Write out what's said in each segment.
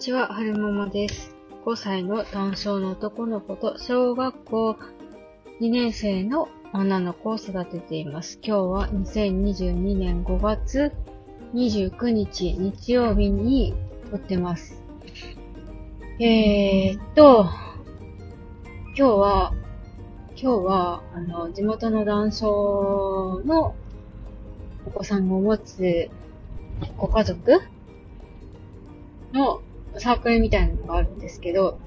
ちは、はるももです。5歳の男性の男の子と小学校2年生の女の子を育てています。今日は2022年5月29日日曜日に撮ってます。えーっと、今日は、今日は、あの、地元の男性のお子さんを持つご家族のサークルみたいなのがあるんですけど、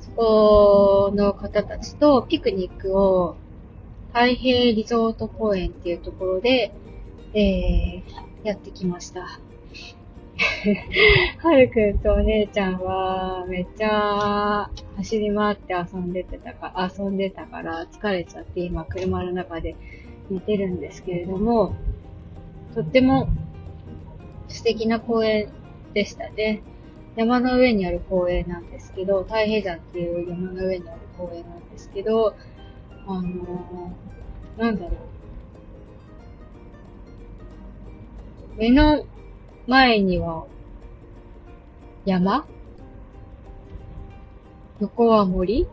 そこの方たちとピクニックを太平リゾート公園っていうところで、えー、やってきました。はるくんとお姉ちゃんはめっちゃ走り回って遊んでてたか、遊んでたから疲れちゃって今車の中で寝てるんですけれども、とっても素敵な公園でしたね。山の上にある公園なんですけど、太平山っていう山の上にある公園なんですけど、あのーなんだろう。目の前には山？横は森？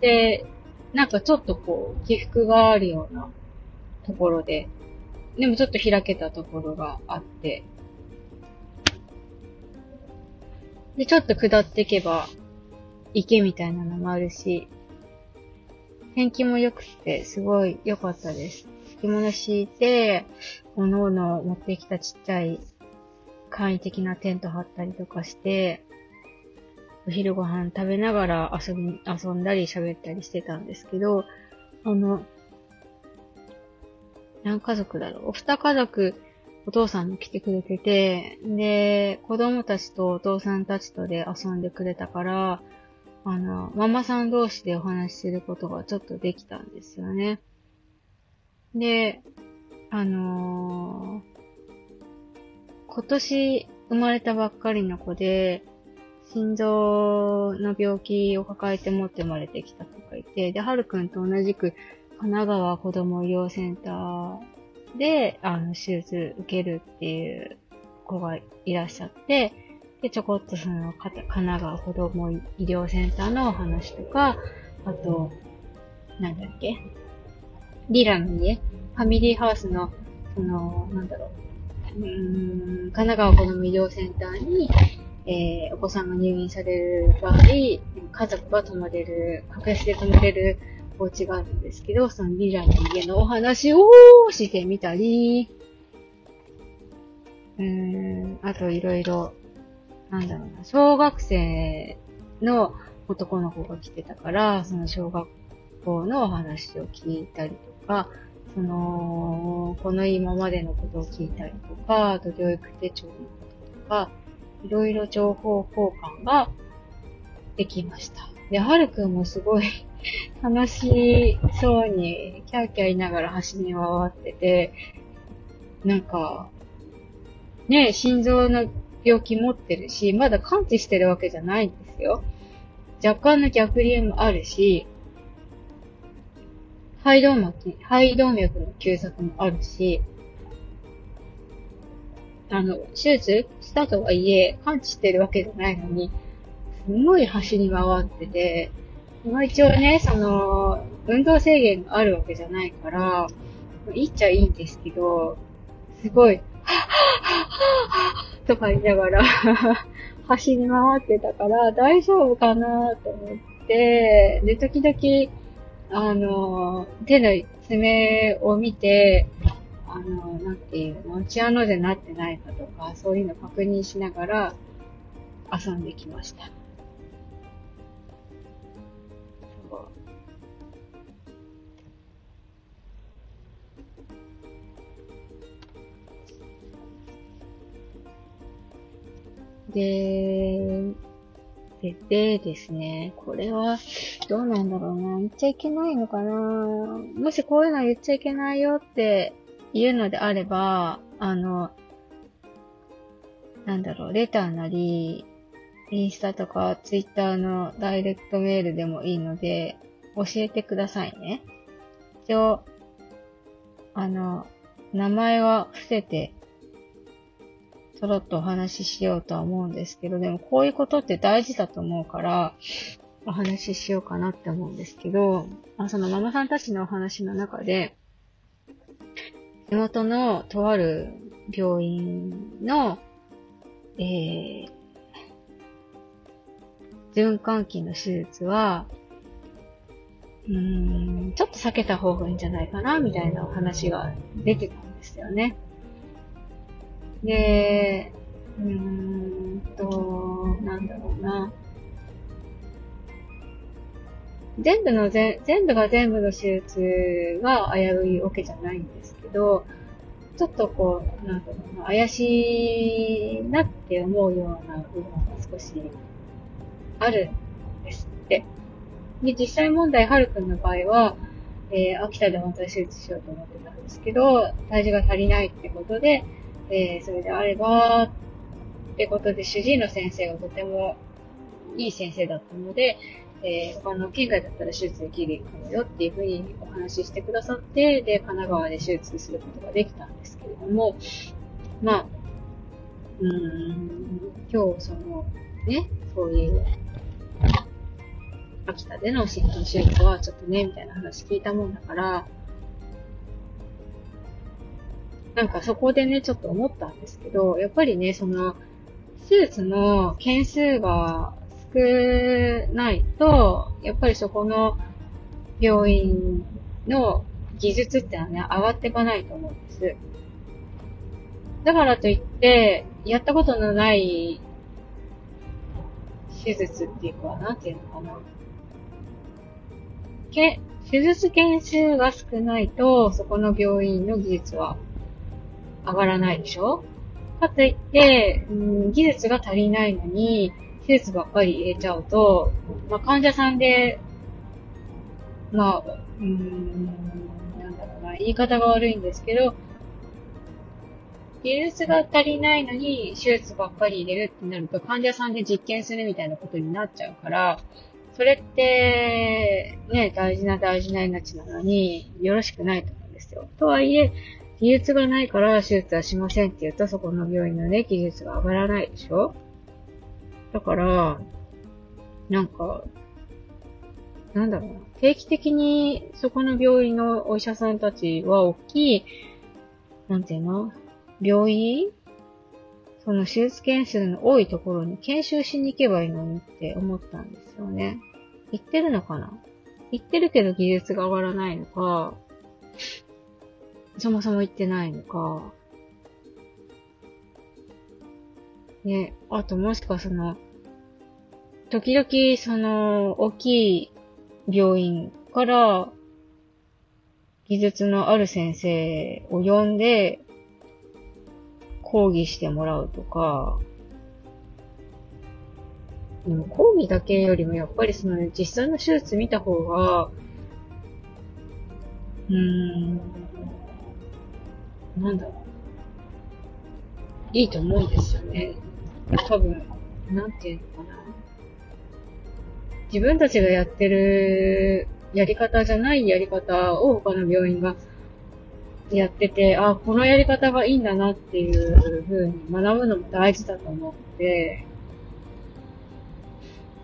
で、なんかちょっとこう、起伏があるようなところで、でもちょっと開けたところがあって、で、ちょっと下っていけば、池みたいなのもあるし、天気も良くて、すごい良かったです。着物敷いて、おのおの持ってきたちっちゃい簡易的なテント張ったりとかして、お昼ご飯食べながら遊び、遊んだり喋ったりしてたんですけど、あの、何家族だろう？お二家族、お父さんも来てくれてて、で、子供たちとお父さんたちとで遊んでくれたから、あの、ママさん同士でお話しすることがちょっとできたんですよね。で、あのー今年生まれたばっかりの子で、心臓の病気を抱えて持って生まれてきた子がいて、で、はるくんと同じく神奈川子供医療センターで、あの、手術受けるっていう子がいらっしゃって、で、ちょこっとその、かた神奈川子供医療センターのお話とか、あと、なんだっけリラの家ファミリーハウスの、その、なんだろう、うーん、神奈川子供医療センターに、えー、お子さんが入院される場合、家族が泊まれる、格安で泊まれるお家があるんですけど、そのリラの家のお話をしてみたり、うーん、あといろいろ、なんだろうな、小学生の男の子が来てたから、その小学校のお話を聞いたりとか、その、この今までのことを聞いたりとか、あと療育手帳のこととか、いろいろ情報交換ができました。で、はるくんもすごい 楽しそうにキャーキャー言いながら走り回ってて、なんか、ね、心臓の病気持ってるし、まだ完治してるわけじゃないんですよ。若干の逆流もあるし、肺動脈、肺動脈の休息もあるし、あの、手術したとはいえ、完治してるわけじゃないのに、すごい走り回ってて、まあ一応ね、その、運動制限があるわけじゃないから、いいっちゃいいんですけど、すごい、とか言いながら走り回ってたから、大丈夫かなと思って、で、時々、あの、手の爪を見て、あの、なんていうの、血穴でなってないかとか、そういうの確認しながら遊んできました。で、で、でですね、これは、どうなんだろうな。言っちゃいけないのかな。もしこういうの言っちゃいけないよって言うのであれば、あの、なんだろう、レターなり、インスタとかツイッターのダイレクトメールでもいいので、教えてくださいね。一応、あの、名前は伏せてちょろっとお話ししようとは思うんですけど、でもこういうことって大事だと思うから、お話ししようかなって思うんですけど、あそのママさんたちのお話の中で、地元のとある病院の、えー、循環器の手術は、うーん、ちょっと避けた方がいいんじゃないかな、みたいなお話が出てたんですよね。で、うーんと、なんだろうな。全部の全、全部が全部の手術が危ういわけじゃないんですけど、ちょっとこう、なんだろうな、怪しいなって思うような部分が少しあるんですって。で、実際問題、はるくんの場合は、えー、秋田で本当に手術しようと思ってたんですけど、体重が足りないってことで、えー、それであれば、ってことで、主治医の先生がとてもいい先生だったので、えー、他の県外だったら手術できるかもよっていうふうにお話ししてくださって、で、神奈川で手術することができたんですけれども、まあ、うーん、今日その、ね、そういう秋田での心筋手術はちょっとね、みたいな話聞いたもんだから、なんかそこでね、ちょっと思ったんですけど、やっぱりね、その、手術の件数が少ないと、やっぱりそこの病院の技術ってのはね、上がっていかないと思うんです。だからといって、やったことのない手術っていうか、なんていうのかな。け、手術件数が少ないと、そこの病院の技術は上がらないでしょ？かといって、うん、技術が足りないのに、手術ばっかり入れちゃうと、まあ、患者さんで、まあ、うん、なんだろうな、言い方が悪いんですけど、技術が足りないのに手術ばっかり入れるってなると患者さんで実験するみたいなことになっちゃうから、それって、ね、大事な大事な命なのに、よろしくないと思うんですよ。とはいえ、技術がないから手術はしませんって言うと、そこの病院のね、技術が上がらないでしょ？だから、なんか、なんだろうな。定期的にそこの病院のお医者さんたちは大きい、なんていうの？病院？その手術件数の多いところに研修しに行けばいいのにって思ったんですよね。行ってるのかな？行ってるけど技術が上がらないのか、そもそも行ってないのか、ね、あともしかその、時々その、大きい病院から、技術のある先生を呼んで、講義してもらうとか、でも講義だけよりもやっぱりその実際の手術見た方が、うーん、なんだろう。いいと思うんですよね。多分、なんていうのかな。自分たちがやってるやり方じゃないやり方を他の病院がやってて、あ、このやり方がいいんだなっていう風に学ぶのも大事だと思って、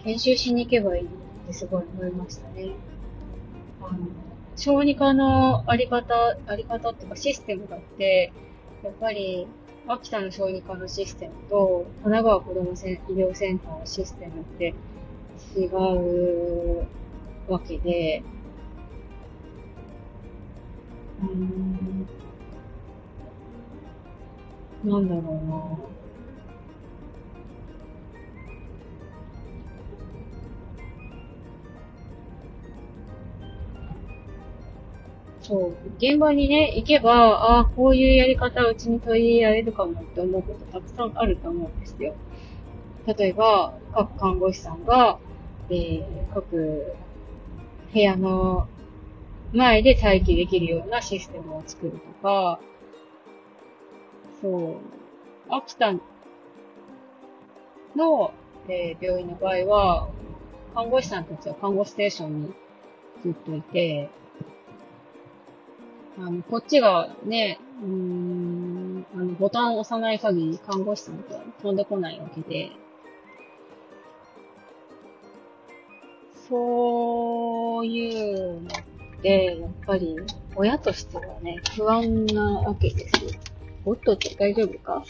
研修しに行けばいいってすごい思いましたね。あの、小児科のあり方、あり方っていうかシステムだって、やっぱり、秋田の小児科のシステムと、神奈川子ども医療センターのシステムって違うわけで、うん、なんだろうな。そう。現場にね、行けば、ああ、こういうやり方うちに取り入れられるかもって思うことたくさんあると思うんですよ。例えば、各看護師さんが、えー、各部屋の前で待機できるようなシステムを作るとか、そう。秋田の、えー、病院の場合は、看護師さんたちは看護ステーションにずっといて、あの、こっちがね、うん、あの、ボタンを押さない限り看護師さんと飛んでこないわけで、そういうのって、やっぱり親としてはね、不安なわけですよ。おっとって大丈夫か？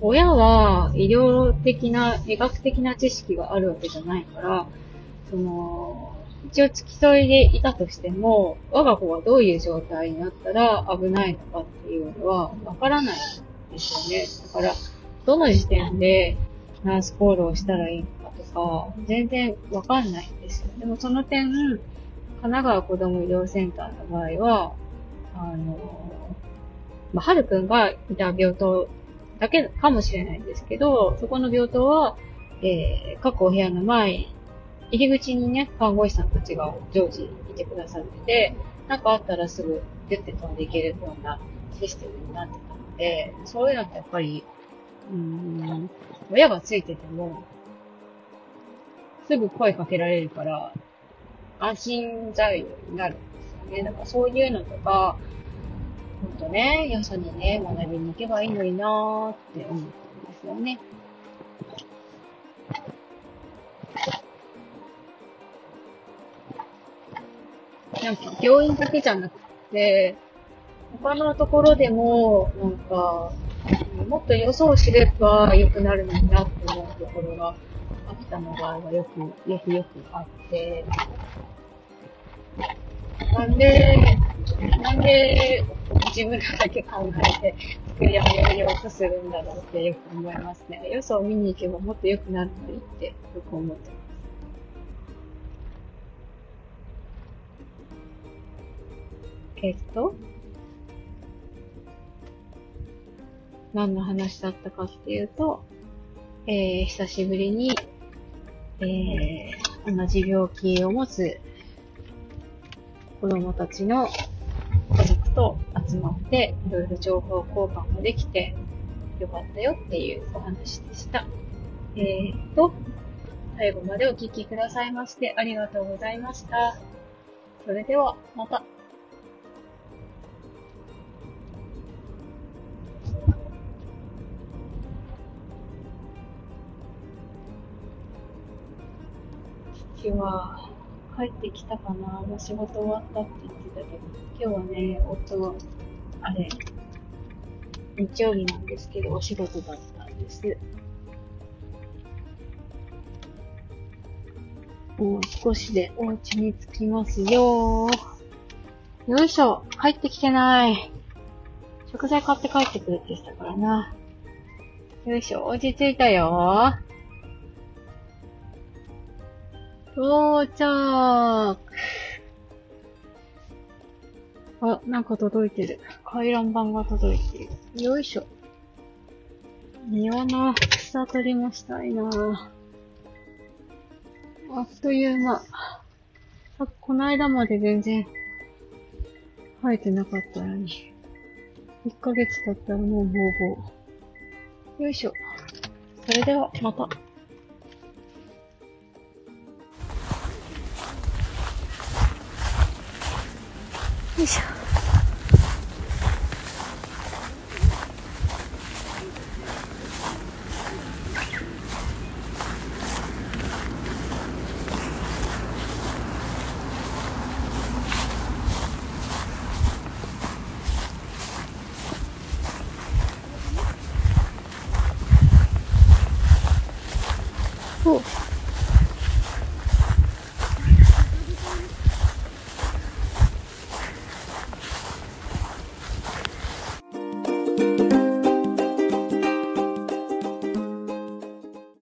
親は医療的な、医学的な知識があるわけじゃないから、その、一応付き添いでいたとしても、我が子がどういう状態になったら危ないのかっていうのはわからないですよね。だから、どの時点でナースコールをしたらいいのかとか、全然わかんないんですよ。でもその点、神奈川子ども医療センターの場合は、あの、まあ、はるくんがいた病棟だけかもしれないんですけど、そこの病棟は、えー、各お部屋の前、入り口にね、看護師さんたちが常時いてくださってて、なんかあったらすぐ出て飛んでいけるようなシステムになってたので、そういうのってやっぱり、うん、親がついてても、すぐ声かけられるから、安心材料になるんですよね。だからそういうのとか、ほんとね、よそにね、学びに行けばいいのになーって思ったんですよね。なんか、病院だけじゃなくて、他のところでも、なんか、もっと予想知れば良くなるのになって思うところが、秋田の場合はよく、よくよくあって、なんで、なんで自分らだけ考えて作り上げようとするんだろうってよく思いますね。よそを見に行けばもっと良くなるのにってよく思ってます。えっと、何の話だったかっていうと、えー、久しぶりに、えー、同じ病気を持つ子供たちの家族と集まって、いろいろ情報交換もできて、よかったよっていうお話でした。えーと、最後までお聴きくださいましてありがとうございました。それでは、また。父は、帰ってきたかな。もう仕事終わったって言ってたけど、今日はね、夫は、あれ、日曜日なんですけど、お仕事だったんです。もう少しでお家に着きますよ。よいしょ。帰ってきてない。食材買って帰ってくるって言ってたからな。よいしょ、落ち着いたよ。ー到着あ、なんか届いてる。回覧板が届いている。よいしょ。庭の草取りもしたいなあっという間。さこの間まで全然生えてなかったのに。1ヶ月経ったらもうボーボー。よいしょ。それでは、また。よい